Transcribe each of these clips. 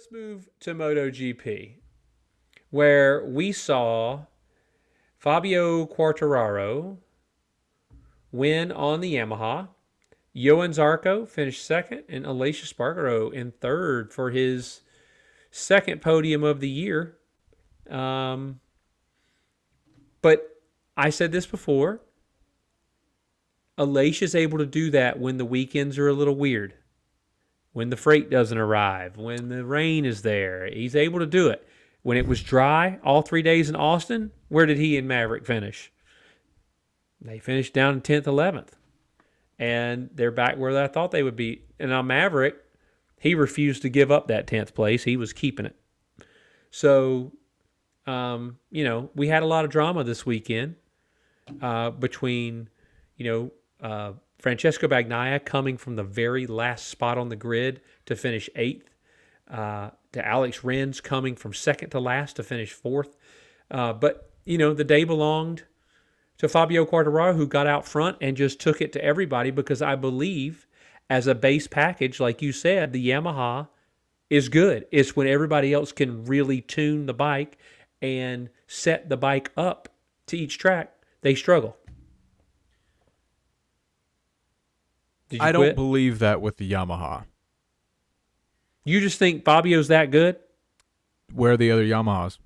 let's move to MotoGP, where we saw Fabio Quartararo win on the Yamaha. Johann Zarco finished second, and Aleix Espargaro in third for his second podium of the year. Um, but I said this before. Is able to do that when the weekends are a little weird, when the freight doesn't arrive, when the rain is there. He's able to do it. When it was dry all three days in Austin, where did he and Maverick finish? They finished down in 10th, 11th. And they're back where I thought they would be. And now Maverick, he refused to give up that 10th place. He was keeping it. So, um, you know, we had a lot of drama this weekend uh, between, you know, uh, Francesco Bagnaia coming from the very last spot on the grid to finish eighth, uh, to Alex Rins coming from second to last to finish fourth. Uh, but, you know, the day belonged to Fabio Quartararo, who got out front and just took it to everybody because I believe as a base package, like you said, the Yamaha is good. It's when everybody else can really tune the bike and set the bike up to each track, they struggle. I don't believe that with the Yamaha. You just think Fabio's that good? Where are the other Yamahas?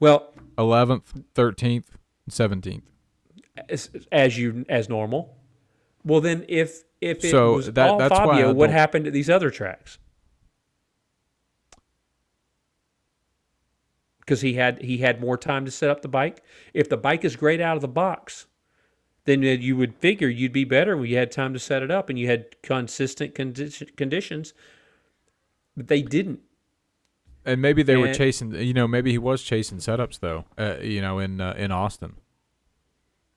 Well, 11th, 13th, 17th. As, as you as normal. Well, then if if it So was that- all that's why I Fabio, what happened to these other tracks? Because he had he had more time to set up the bike. If the bike is great out of the box, then you would figure you'd be better when you had time to set it up and you had consistent condi- conditions. But they didn't. And maybe they were chasing. You know, maybe he was chasing setups though. Uh, you know, in uh, in Austin.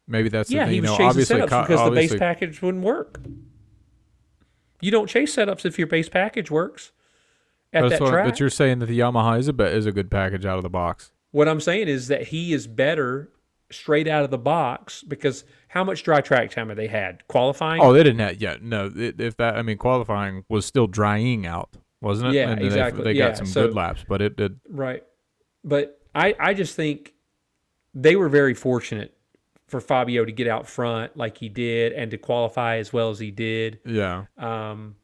Maybe that's the yeah, thing. he was you know, chasing obviously, setups co- because the base package wouldn't work. You don't chase setups if your base package works at That's that what- track. but you're saying that the Yamaha is a is a good package out of the box. What I'm saying is that he is better straight out of the box because how much dry track time have they had? Qualifying? Oh, they didn't have yet. No, if that, I mean, qualifying was still drying out, wasn't it? Yeah, and then they- exactly. They, Yeah, got some so- good laps, but it did. Right. But I, I just think they were very fortunate for Fabio to get out front like he did and to qualify as well as he did. Yeah. Um,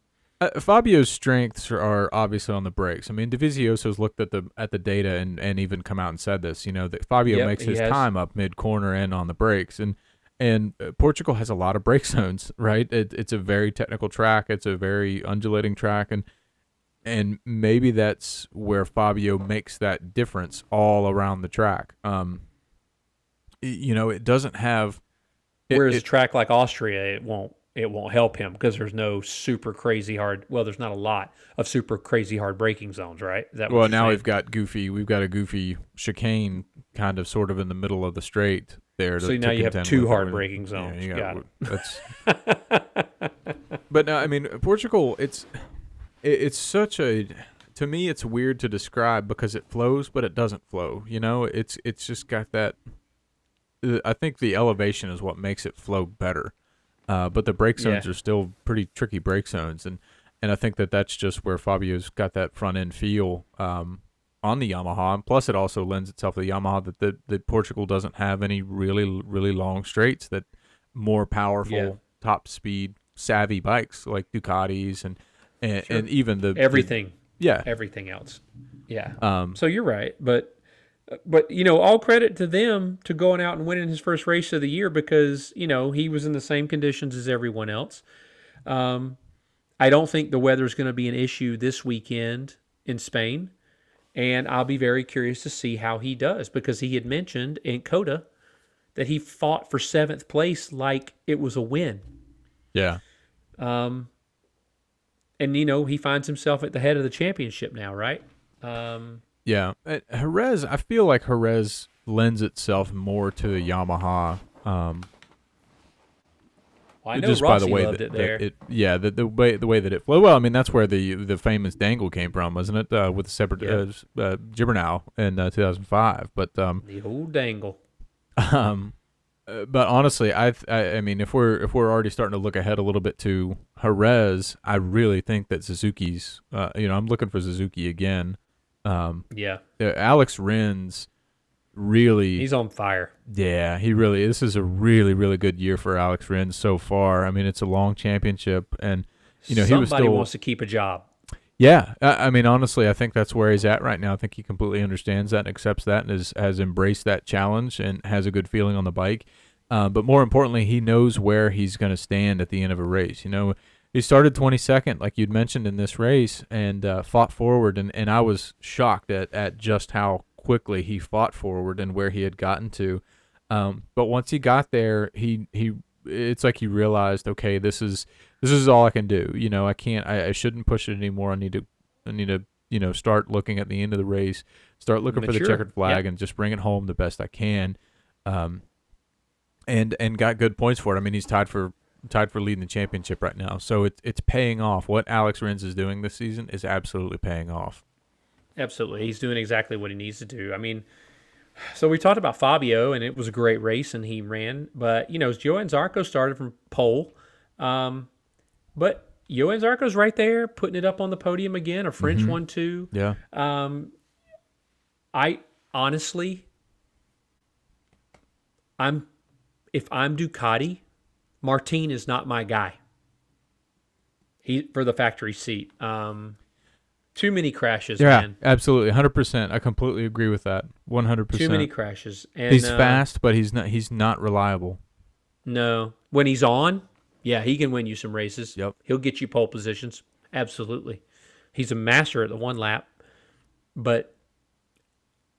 Uh, Fabio's strengths are obviously on the brakes. I mean, Dovizioso's looked at the at the data and, and even come out and said this. You know that Fabio Yep, makes his has. time up mid corner and on the brakes, and and uh, Portugal has a lot of brake zones. Right, it, it's a very technical track. It's a very undulating track, and and maybe that's where Fabio makes that difference all around the track. Um, you know, it doesn't have. it- whereas it- a track like Austria, it won't it won't help him because there's no super crazy hard. Well, there's not a lot of super crazy hard braking zones, right? Is that Well, now saying? we've got goofy. We've got a goofy chicane, kind of, sort of in the middle of the straight there. To, So now you have two hard mean, braking zones. you Got it. That's. but no, I mean Portugal. It's it, it's such a. To me, it's weird to describe because it flows, but it doesn't flow. You know, it's it's just got that. uh, I think the elevation is what makes it flow better. Uh, but the brake zones Yeah. are still pretty tricky brake zones, and and I think that that's just where Fabio's got that front end feel um, on the Yamaha. And plus, it also lends itself to the Yamaha that the, that Portugal doesn't have any really really long straights that more powerful Yeah. top speed savvy bikes like Ducatis and and, Sure. and even the the- everything, yeah. everything else. Yeah. Um, So you're right, but but you know, all credit to them to going out and winning his first race of the year because you know he was in the same conditions as everyone else. Um, I don't think the weather is going to be an issue this weekend in Spain, and I'll be very curious to see how he does because he had mentioned in COTA that he fought for seventh place like it was a win. yeah. Um, and you know he finds himself at the head of the championship now, right? Um, Yeah, Uh, Jerez. I feel like Jerez lends itself more to the Yamaha. Um, well, I know just Rossi by the way loved that, it there. that it, yeah, the, the way the way that it flowed. Well, I mean, that's where the the famous dangle came from, wasn't it? Uh, with the separate Yeah. uh, uh, in uh, 2005. But um, the old dangle. um, Uh, but honestly, I, I I mean, if we're if we're already starting to look ahead a little bit to Jerez, I really think that Suzuki's. Uh, you know, I'm looking for Suzuki again. Um, Yeah, Alex Rins really he's on fire. Yeah, he really. This is a really, really good year for Alex Rins so far. I mean, it's a long championship, and you know he Somebody was still. wants to keep a job. Yeah, I, I mean, honestly, I think that's where he's at right now. I think he completely understands that and accepts that, and is, has embraced that challenge and has a good feeling on the bike. Uh, but more importantly, he knows where he's going to stand at the end of a race. You know, he started 22nd, like you'd mentioned in this race, and uh, fought forward, and, and I was shocked at at just how quickly he fought forward and where he had gotten to. Um, but once he got there, he he it's like he realized, okay, this is this is all I can do. You know, I can't, I, I shouldn't push it anymore. I need to, I need to, you know, start looking at the end of the race, start looking for the checkered flag, Yep. and just bring it home the best I can. Um, and and got good points for it. I mean, he's tied for tied for leading the championship right now, so it's it's paying off. What Alex Rins is doing this season is absolutely paying off. Absolutely. He's doing exactly what he needs to do. I mean, so we talked about Fabio, and it was a great race, and he ran. But, you know, Johann Zarco started from pole. Um, but Johann Zarco's right there, putting it up on the podium again, a French one, too. Yeah, Um, I honestly, I'm, if I'm Ducati, Martin is not my guy. He for the factory seat. Um, too many crashes, yeah, man. absolutely, hundred percent. I completely agree with that. One hundred percent. Too many crashes. And, He's uh, fast, but he's not. He's not reliable. No, when he's on, yeah, he can win you some races. Yep. he'll get you pole positions. Absolutely, he's a master at the one lap, but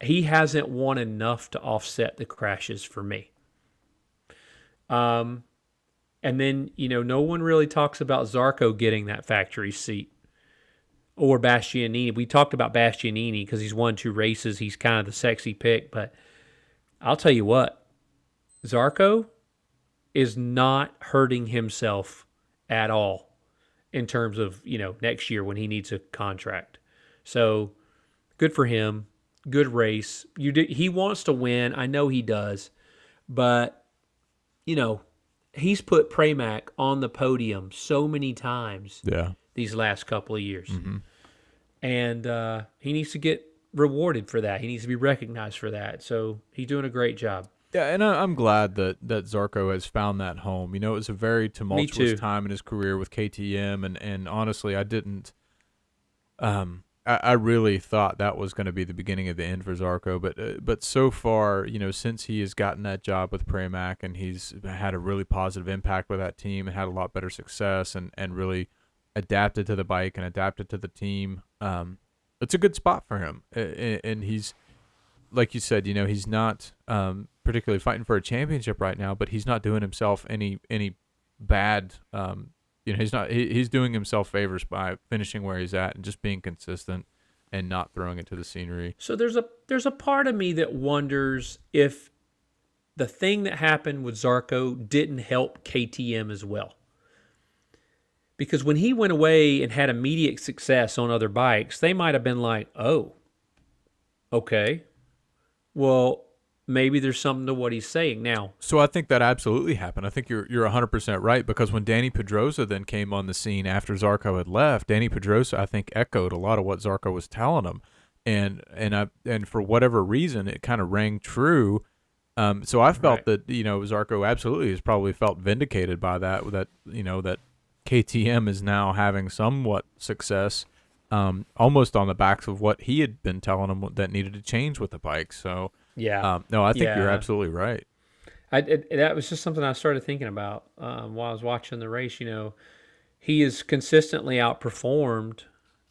he hasn't won enough to offset the crashes for me. Um, and then you know, no one really talks about Zarco getting that factory seat or Bastianini. We talked about Bastianini because he's won two races. He's kind of the sexy pick, but I'll tell you what, Zarco is not hurting himself at all in terms of you know next year when he needs a contract. So good for him. Good race. You do, he wants to win. I know he does, but you know he's put Pramac on the podium so many times Yeah. these last couple of years, and uh, he needs to get rewarded for that. He needs to be recognized for that. So he's doing a great job. Yeah, and I, I'm glad that that Zarco has found that home. You know, it was a very tumultuous time in his career with KTM, and and honestly, I didn't. Um, I, I really thought that was going to be the beginning of the end for Zarco, but uh, but so far, you know, since he has gotten that job with Pramac, and he's had a really positive impact with that team, and had a lot better success, and and really adapted to the bike and adapted to the team. Um, it's a good spot for him, A- a- and he's like you said, you know, he's not um, particularly fighting for a championship right now, but he's not doing himself any any bad. Um, you know, he's not he, he's doing himself favors by finishing where he's at and just being consistent and not throwing it to the scenery. So there's a there's a part of me that wonders if the thing that happened with Zarco didn't help KTM as well. Because when he went away and had immediate success on other bikes, they might have been like, "Oh, okay. Well, maybe there's something to what he's saying now." So I think that absolutely happened. I think you're you're 100% right because when Dani Pedrosa then came on the scene after Zarco had left, Dani Pedrosa I think echoed a lot of what Zarco was telling him. And and I and for whatever reason it kind of rang true. Um, so I felt Right. that you know Zarco absolutely has probably felt vindicated by that that you know that KTM is now having somewhat success um, almost on the backs of what he had been telling him that needed to change with the bike. So Yeah. um, no, I think you're absolutely right. I, it, that was just something I started thinking about um, while I was watching the race. You know, he is consistently outperformed.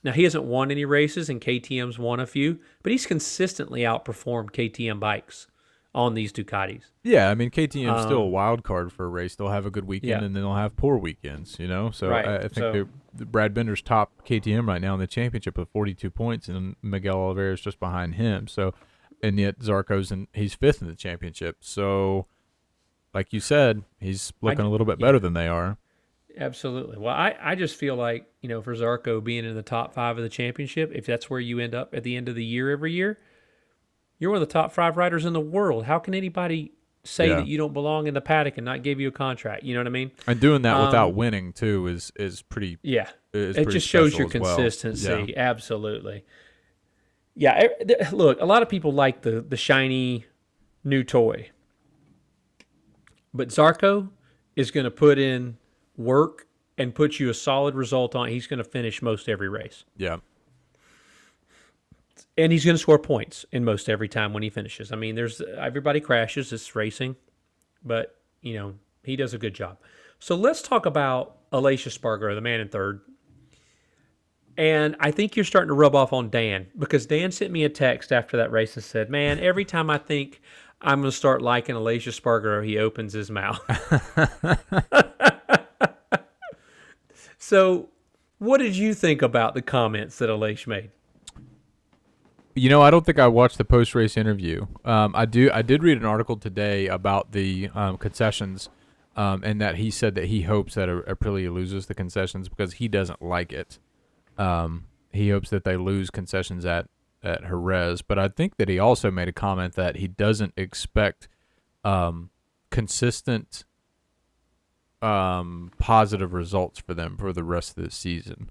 Now he hasn't won any races, and KTM's won a few, but he's consistently outperformed KTM bikes on these Ducatis. Yeah, I mean KTM's still a Um, wild card for a race. They'll have a good weekend Yeah. and then they'll have poor weekends, you know. So Right, I, I think so- Brad Binder's top KTM right now in the championship with 42 points, and Miguel Oliveira's just behind him. So, and yet Zarco's and he's fifth in the championship. So, like you said, he's looking a little bit yeah. better than they are. Absolutely. Well, I, I just feel like, you know, for Zarco being in the top five of the championship, if that's where you end up at the end of the year every year, you're one of the top five riders in the world. How can anybody say Yeah. that you don't belong in the paddock and not give you a contract. You know what I mean? And doing that without Um, winning too is is pretty. Yeah. Is it pretty just shows your as well. consistency. Yeah. Absolutely. Yeah. Look, a lot of people like the the shiny new toy, but Zarco is going to put in work and put you a solid result on. He's going to finish most every race, Yeah. and he's going to score points in most every time when he finishes. I mean, there's everybody crashes. It's racing, but you know he does a good job. So let's talk about Alicia Spargo, the man in third. And I think you're starting to rub off on Dan because Dan sent me a text after that race and said, "Man, every time I think I'm going to start liking Alicia Spargo, he opens his mouth." so, what did you think about the comments that Alicia made? You know, I don't think I watched the post race interview. Um, I do. I did read an article today about the um, concessions, um, and that he said that he hopes that Aprilia loses the concessions because he doesn't like it. Um, he hopes that they lose concessions at at Jerez, but I think that he also made a comment that he doesn't expect um, consistent um, positive results for them for the rest of the season.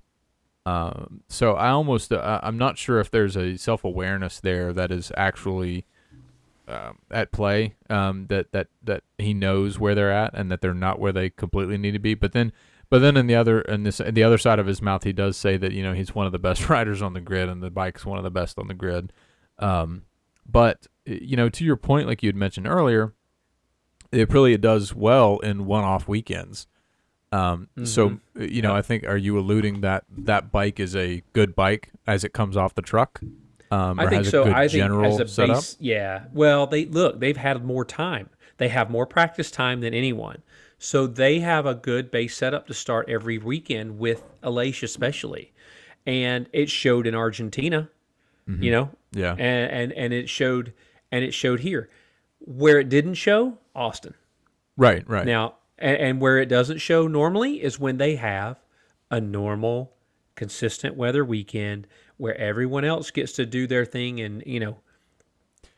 Um, so I almost uh, I'm not sure if there's a self awareness there that is actually um, at play. Um, that that that he knows where they're at and that they're not where they completely need to be. But then, but then in the other in this in the other side of his mouth, he does say that you know he's one of the best riders on the grid and the bike's one of the best on the grid. Um, but you know to your point, like you had mentioned earlier, the Aprilia does well in one-off weekends. Um, so you know. I think are you alluding that that bike is a good bike as it comes off the truck? Um, I think so. I think as a setup. base, yeah. Well, they look, they've had more time. They have more practice time than anyone. So they have a good base setup to start every weekend with Alacia especially. And it showed in Argentina, you know, Mm-hmm. Yeah, and, and and it showed and it showed here. Where it didn't show, Austin. right, right. Now, and, and where it doesn't show normally is when they have a normal, consistent weather weekend where everyone else gets to do their thing and, you know,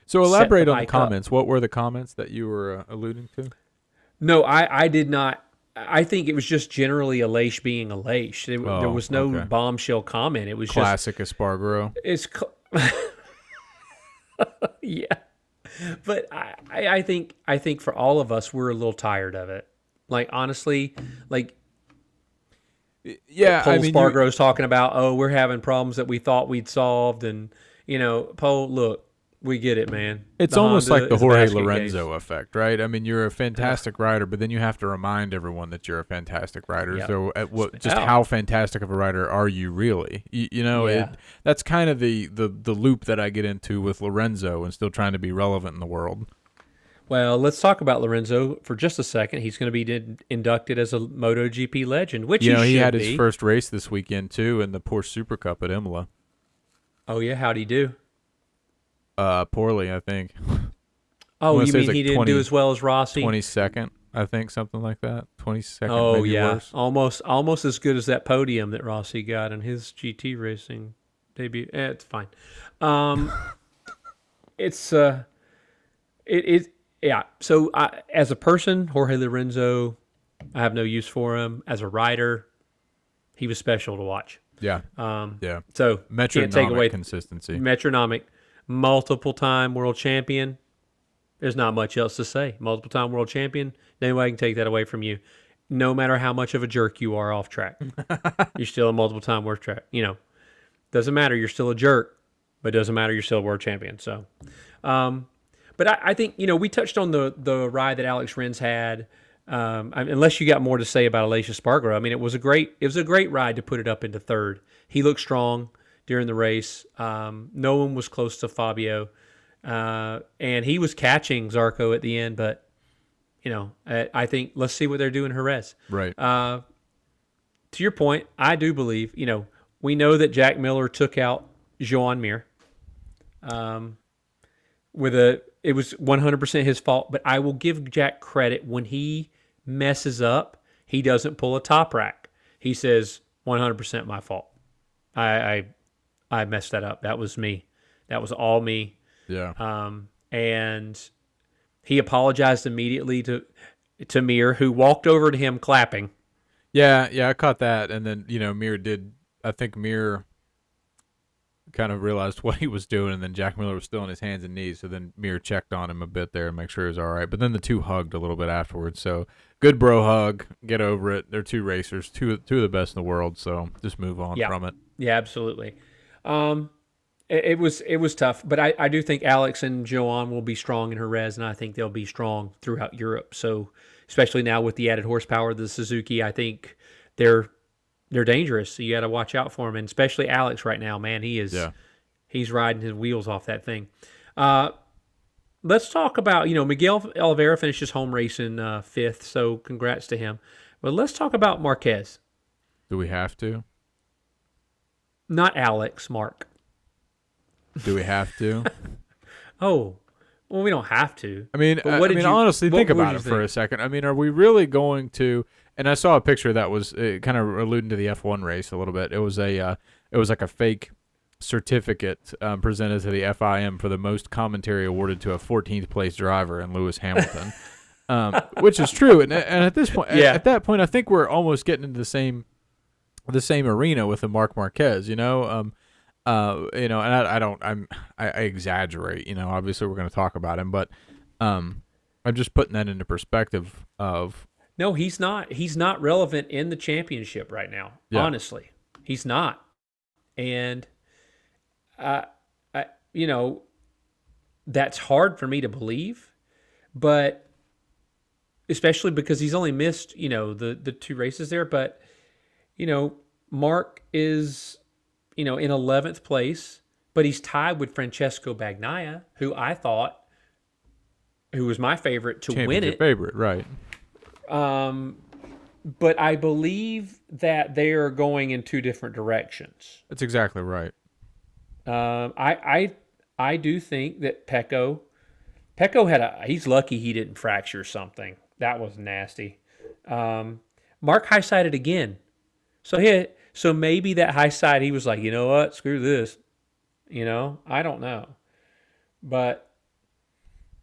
so elaborate on the bike up. comments. What were the comments that you were uh, alluding to? No, I, I did not. I think it was just generally Alash being a There, there Oh, was no okay. bombshell comment. It was just Classic Espargaro. it's yeah. But I, I think I think for all of us, we're a little tired of it. Like honestly, like Yeah, Paul I mean, you- Spargro's talking about, oh, we're having problems that we thought we'd solved, and you know, Paul, look, we get it, man. It's The almost Honda like the Jorge Lorenzo case. effect, right? I mean, you're a fantastic rider, but then you have to remind everyone that you're a fantastic rider. Yep. So, at what, just out. how fantastic of a rider are you really? You, you know, Yeah. it, that's kind of the, the the loop that I get into with Lorenzo and still trying to be relevant in the world. Well, let's talk about Lorenzo for just a second. He's going to be did, inducted as a MotoGP legend, which You know, he, he had be. his first race this weekend too in the Porsche Super Cup at Imola. Oh yeah, how'd he do? Uh, poorly, I think. Oh, you mean like he didn't 20 do as well as Rossi? Twenty second, I think, something like that. Twenty second, oh yeah, worse. almost almost as good as that podium that Rossi got in his GT racing debut. Eh, it's fine. Um, it's uh, it is yeah. So I, as a person, Jorge Lorenzo, I have no use for him. As a rider, he was special to watch. Yeah, Um, yeah. so Metronomic take away consistency. metronomic, multiple time world champion. There's not much else to say. Multiple time world champion. Nobody can take that away from you. No matter how much of a jerk you are off track, you're still a multiple time world track. You know, doesn't matter. You're still a jerk, but it doesn't matter. You're still a world champion. So, um, but I, I think you know we touched on the the ride that Alex Rins had. Um, I- unless you got more to say about Alicia Spargo, I mean, it was a great it was a great ride to put it up into third. He looked strong during the race. Um, no one was close to Fabio, uh, and he was catching Zarco at the end. But you know, I, I think let's see what they're doing Jerez. Right. Uh, to your point, I do believe, you know, we know that Jack Miller took out Joan Mir. Um, with a, it was 100% his fault, but I will give Jack credit when he messes up, he doesn't pull a top rack. He says 100% my fault. I, I, I messed that up. That was me. That was all me. yeah. Um, and He apologized immediately to to Mir, who walked over to him clapping. Yeah, yeah, I caught that, and then you know Mir did. I think Mir kind of realized what he was doing, and then Jack Miller was still on his hands and knees. So then Mir checked on him a bit there and make sure he was all right. But then the two hugged a little bit afterwards. So good bro hug. Get over it. They're two racers, two two of the best in the world. So just move on Yeah. from it. Yeah, absolutely. Um, it, it was it was tough, but I, I do think Alex and Joanne will be strong in Jerez, and I think they'll be strong throughout Europe. So especially now with the added horsepower of the Suzuki, I think they're they're dangerous. So you got to watch out for them, and especially Alex right now. Man, he is Yeah. he's riding his wheels off that thing. Uh, let's talk about you know Miguel Oliveira finishes home race in uh, fifth, so congrats to him. But let's talk about Marquez, Do we have to? Not Alex, Marc. Do we have to? Oh, well, we don't have to. I mean, I, what I mean, you- honestly, think about it you for a second. I mean, are we really going to? And I saw a picture that was uh, kind of alluding to the F1 race a little bit. It was a, uh, it was like a fake certificate um, presented to the FIM for the most commentary awarded to a 14th place driver in Lewis Hamilton, um, which is true. And, and at this point, at- at, that point, I think we're almost getting into the same, the same arena with the Marc Marquez. You know, um, uh, you know, and I, I don't, I'm, I, I exaggerate. You know, obviously we're going to talk about him, but um, I'm just putting that into perspective of No, he's not. He's not relevant in the championship right now. Yeah. Honestly, he's not. And, uh, I, you know, that's hard for me to believe, but especially because he's only missed, you know, the the two races there. But, you know, Marc is, you know, in eleventh place, but he's tied with Francesco Bagnaia, who I thought, who was my favorite to win it. favorite, right? Um, but I believe that they are going in two different directions. That's exactly right. Um, I I I do think that Pecco Pecco had a he's lucky he didn't fracture something. That was nasty. Um, Mark high sided again. So he so maybe that high side he was like, you know what, screw this. You know, I don't know. But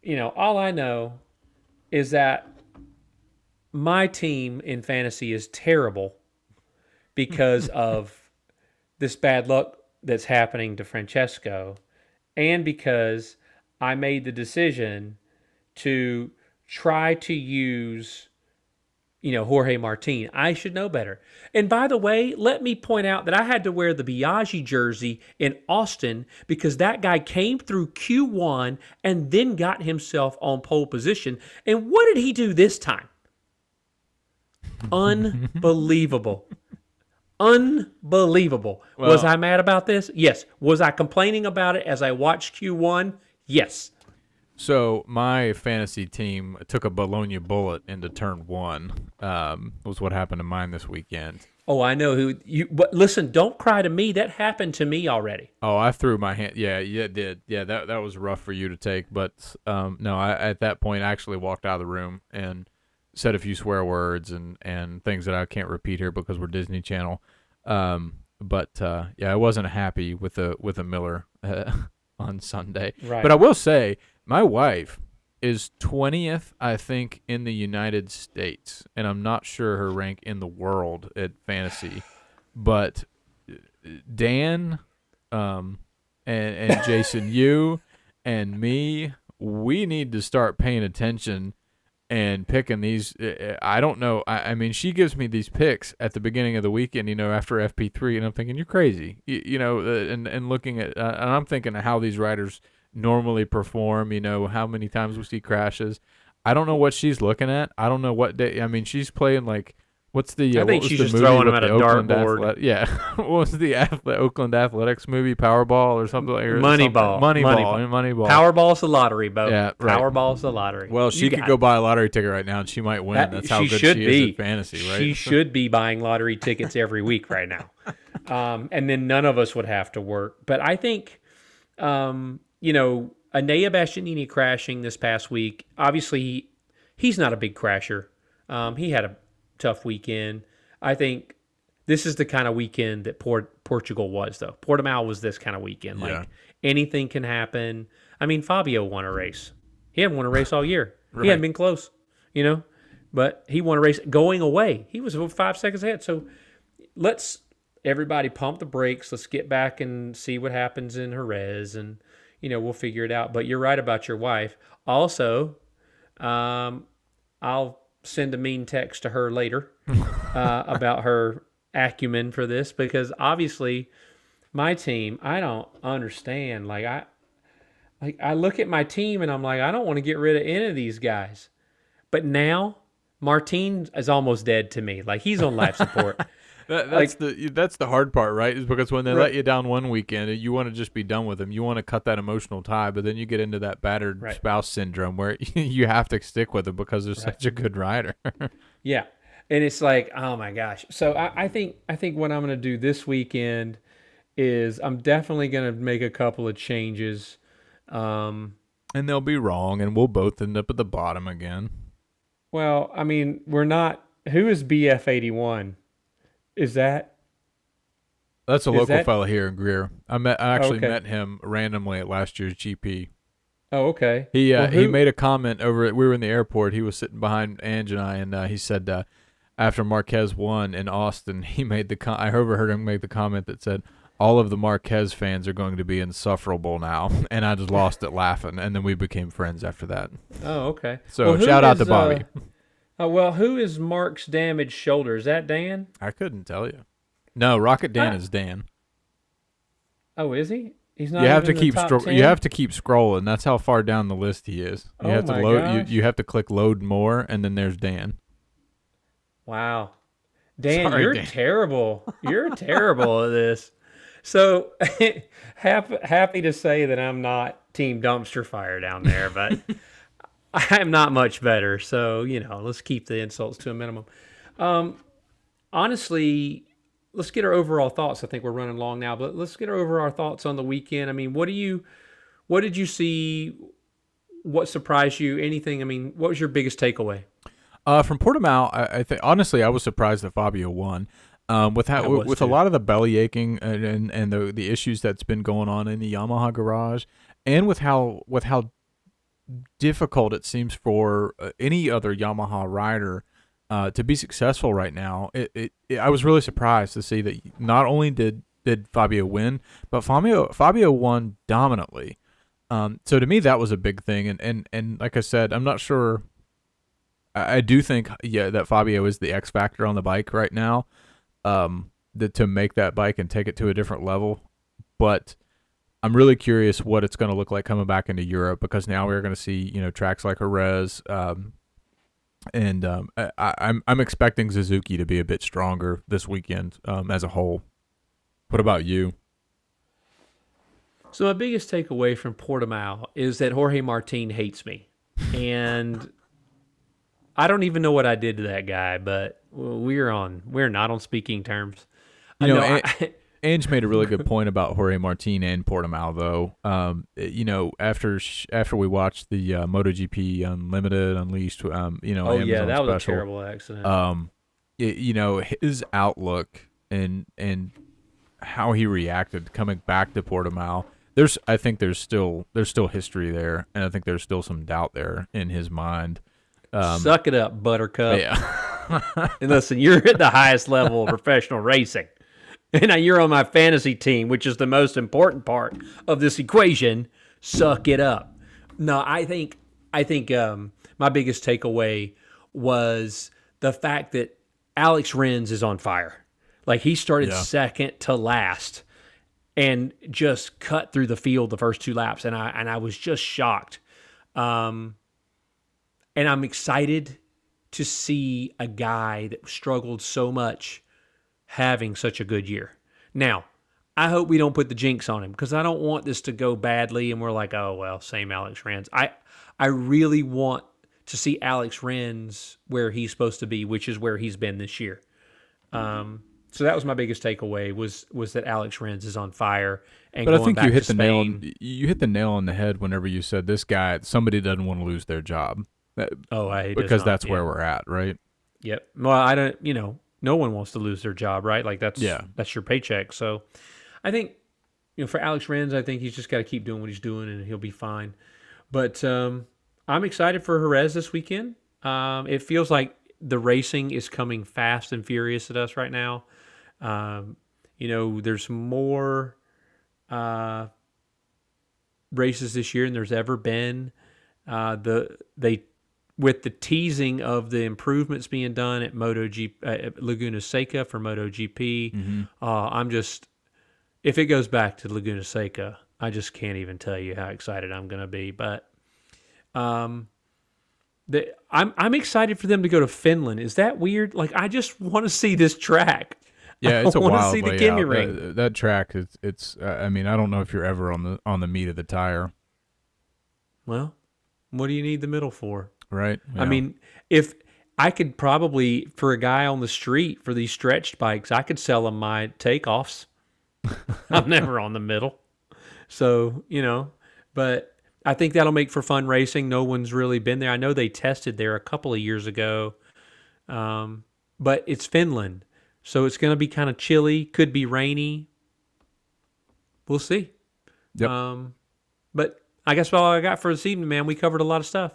you know, all I know is that my team in fantasy is terrible because of this bad luck that's happening to Francesco and because I made the decision to try to use you know Jorge Martin. I should know better. And by the way, let me point out that I had to wear the Biaggi jersey in Austin because that guy came through Q1 and then got himself on pole position. And what did he do this time? Unbelievable. Unbelievable. was I mad about this? Yes. Was I complaining about it as I watched Q1? Yes. So my fantasy team took a Bologna bullet into turn one. Um, was what happened to mine this weekend. Oh, I know who you. But listen, don't cry to me. That happened to me already. Oh, I threw my hand. Yeah, yeah, it did. Yeah, that that was rough for you to take. But um, no, I at that point I actually walked out of the room and said a few swear words and and things that I can't repeat here because we're Disney Channel. Um, but uh, yeah, I wasn't happy with the with a Miller uh, on Sunday. Right. But I will say, my wife is twentieth, I think, in the United States, and I'm not sure her rank in the world at fantasy. But uh, Dan, um, and and Jason, you and me, we need to start paying attention and picking these. uh, I don't know. I, I mean, she gives me these picks at the beginning of the weekend, you know, after FP3, and I'm thinking you're crazy, you, you know, uh, and and looking at, uh, and I'm thinking of how these riders normally perform. You know, how many times we see crashes. I don't know what she's looking at. I don't know what day. I mean, she's playing like. What's the? Uh, I think she's just throwing with them at the a Oakland dartboard. Athlet- yeah, what was the Athle- Oakland Athletics movie? Powerball or something like or something? Moneyball. Moneyball. Moneyball. Moneyball. Powerball's the lottery, Bo. Yeah, right. Powerball's the lottery. Well, she You could go it. buy a lottery ticket right now and she might win. That- That's how she good should she be. is at fantasy, right? She should be buying lottery tickets every week right now. Um, and then none of us would have to work. But I think, um, you know, Enea Bastianini crashing this past week, obviously, he, he's not a big crasher. Um, he had a tough weekend. I think this is the kind of weekend that Port- Portugal was, though. Portimao was this kind of weekend. Yeah. Like anything can happen. I mean, Fabio won a race. He hadn't won a race all year. He hadn't been close, you know, but he won a race going away. He was about five seconds ahead. So let's everybody pump the brakes. Let's get back and see what happens in Jerez, and you know we'll figure it out. But you're right about your wife. Also, um, I'll send a mean text to her later uh, about her acumen for this because obviously my team I don't understand. Like I like I look at my team and I'm like I don't want to get rid of any of these guys. But now Martine is almost dead to me. Like he's on life support. That, that's the that's the hard part, right? Is because when they Right. let you down one weekend, you want to just be done with them. You want to cut that emotional tie, but then you get into that battered Right. spouse syndrome where you have to stick with them because they're such a good rider. Yeah. And it's like, oh my gosh. So I, I think I think what I'm gonna do this weekend is I'm definitely gonna make a couple of changes. Um, and they'll be wrong, and we'll both end up at the bottom again. well, I mean, we're not who is BF eighty one? Is that That's a local that- fella here in Greer. I met I actually Okay. met him randomly at last year's GP. oh okay. He uh, Well, he made a comment over at, we were in the airport. He was sitting behind Ange and I, and uh, he said uh, after Marquez won in Austin, he made the com- I overheard him make the comment that said all of the Marquez fans are going to be insufferable now, and I just lost it laughing, and then we became friends after that. Oh, okay. So Well, shout out to is, Bobby. Uh, well, who is Mark's damaged shoulder? Is that Dan? I couldn't tell you. No, Rocket Dan Ah. is Dan. Oh, is he? He's not. You have to keep stro- you have to keep scrolling. That's how far down the list he is. You Oh have to load. gosh. You, you have to click load more, and then there's Dan. Wow. Dan, Sorry, you're Dan. terrible. You're terrible at this. So happy, happy to say that I'm not team dumpster fire down there, but I'm not much better. So, you know, let's keep the insults to a minimum. Um, honestly, let's get our overall thoughts. I think we're running long now, but let's get over our overall thoughts on the weekend. I mean, what do you, what did you see? What surprised you? Anything? I mean, what was your biggest takeaway? Uh, from Portimao, I, I think honestly, I was surprised that Fabio won. Um, with how, with a lot of the belly aching and and, and the the issues that's been going on in the Yamaha garage, and with how with how difficult it seems for uh, any other Yamaha rider uh, to be successful right now, it, it, it I was really surprised to see that not only did did Fabio win, but Fabio Fabio won dominantly. Um, so to me, that was a big thing, and and and like I said, I'm not sure. I I do think, yeah, that Fabio is the X factor on the bike right now, um, that to make that bike and take it to a different level. But I'm really curious what it's going to look like coming back into Europe because now we're going to see, you know, tracks like Jerez, um, and um, I, I'm I'm expecting Suzuki to be a bit stronger this weekend um, as a whole. What about you? So my biggest takeaway from Portimao is that Jorge Martin hates me, and I don't even know what I did to that guy. But we're on we're not on speaking terms. You know, I and- I- Ange made a really good point about Jorge Martin and Portimao, though. Um, you know, after sh- after we watched the uh, MotoGP Unlimited Unleashed, um, you know, oh yeah, Amazon that was special, a terrible accident. um, it, you know, his outlook and and how he reacted coming back to Portimao. There's, I think there's still there's still history there, and I think there's still some doubt there in his mind. Um, Suck it up, Buttercup. yeah, And listen, you're at the highest level of professional racing. And now you're on my fantasy team, which is the most important part of this equation. Suck it up. No, I think I think um, my biggest takeaway was the fact that Alex Rins is on fire. Like he started Yeah. second to last and just cut through the field the first two laps, and I and I was just shocked. Um, and I'm excited to see a guy that struggled so much having such a good year. Now, I hope we don't put the jinx on him because I don't want this to go badly and we're like, oh well, same Alex Rins. I I really want to see Alex Rins where he's supposed to be, which is where he's been this year. Um, so that was my biggest takeaway was was that Alex Rins is on fire and but I going think back you hit to the nail. Spain. On, you hit the nail on the head whenever you said this guy. Somebody doesn't want to lose their job. That- Oh, I because that's yeah. where we're at, right? Yep. Well, I don't. You know, no one wants to lose their job, right? Like that's Yeah. that's your paycheck. So, I think you know for Alex Rins, I think he's just got to keep doing what he's doing, and he'll be fine. But um, I'm excited for Jerez this weekend. Um, it feels like the racing is coming fast and furious at us right now. Um, you know, there's more uh, races this year than there's ever been. Uh, the they with the teasing of the improvements being done at MotoGP uh, at Laguna Seca for MotoGP. Uh, I'm just if it goes back to Laguna Seca, I just can't even tell you how excited I'm going to be. But um, the, I'm I'm excited for them to go to Finland. Is that weird? Like I just want to see this track. Yeah, it's a I wanna wild see the layout. gimme That- That, track is it's. Uh, I mean, I don't know if you're ever on the on the meat of the tire, Well, what do you need the middle for? Right? I mean, if I could probably for a guy on the street for these stretched bikes, I could sell him my takeoffs. I'm never on the middle, so you know. But I think that'll make for fun racing. No one's really been there. I know they tested there a couple of years ago, um, but it's Finland, so it's going to be kind of chilly. Could be rainy. We'll see. Yep. Um, but I guess all I got for this evening, man. We covered a lot of stuff.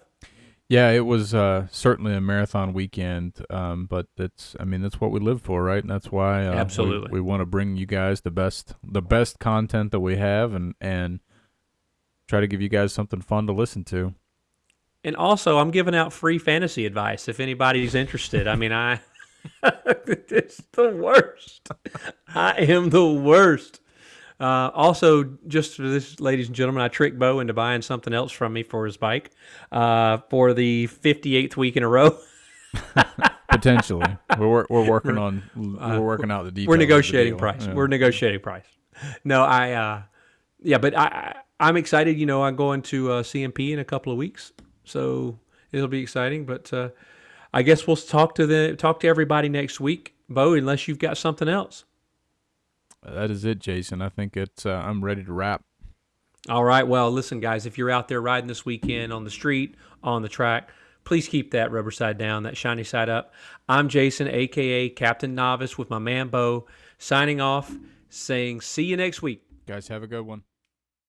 Yeah, it was uh, certainly a marathon weekend, um, but that's I mean that's what we live for, right? And that's why uh, we- Absolutely. we, want to bring you guys the best the best content that we have, and and try to give you guys something fun to listen to. And also, I'm giving out free fantasy advice if anybody's interested. I mean, I it's the worst. I am the worst. Uh, also, just for this, ladies and gentlemen, I tricked Bo into buying something else from me for his bike uh, for the 58th week in a row. Potentially, we're we're working on we're working out the details. We're negotiating price. Yeah. We're negotiating price. No, I, uh, yeah, but I, I, I'm excited. You know, I'm going to uh, CMP in a couple of weeks, so it'll be exciting. But uh, I guess we'll talk to the talk to everybody next week, Bo. Unless you've got something else. That is it, Jason. I think it's uh, I'm ready to wrap. All right. Well, listen, guys, if you're out there riding this weekend on the street, on the track, please keep that rubber side down, that shiny side up. I'm Jason, aka Captain Novice, with my man Bo, signing off, saying see you next week. Guys, have a good one.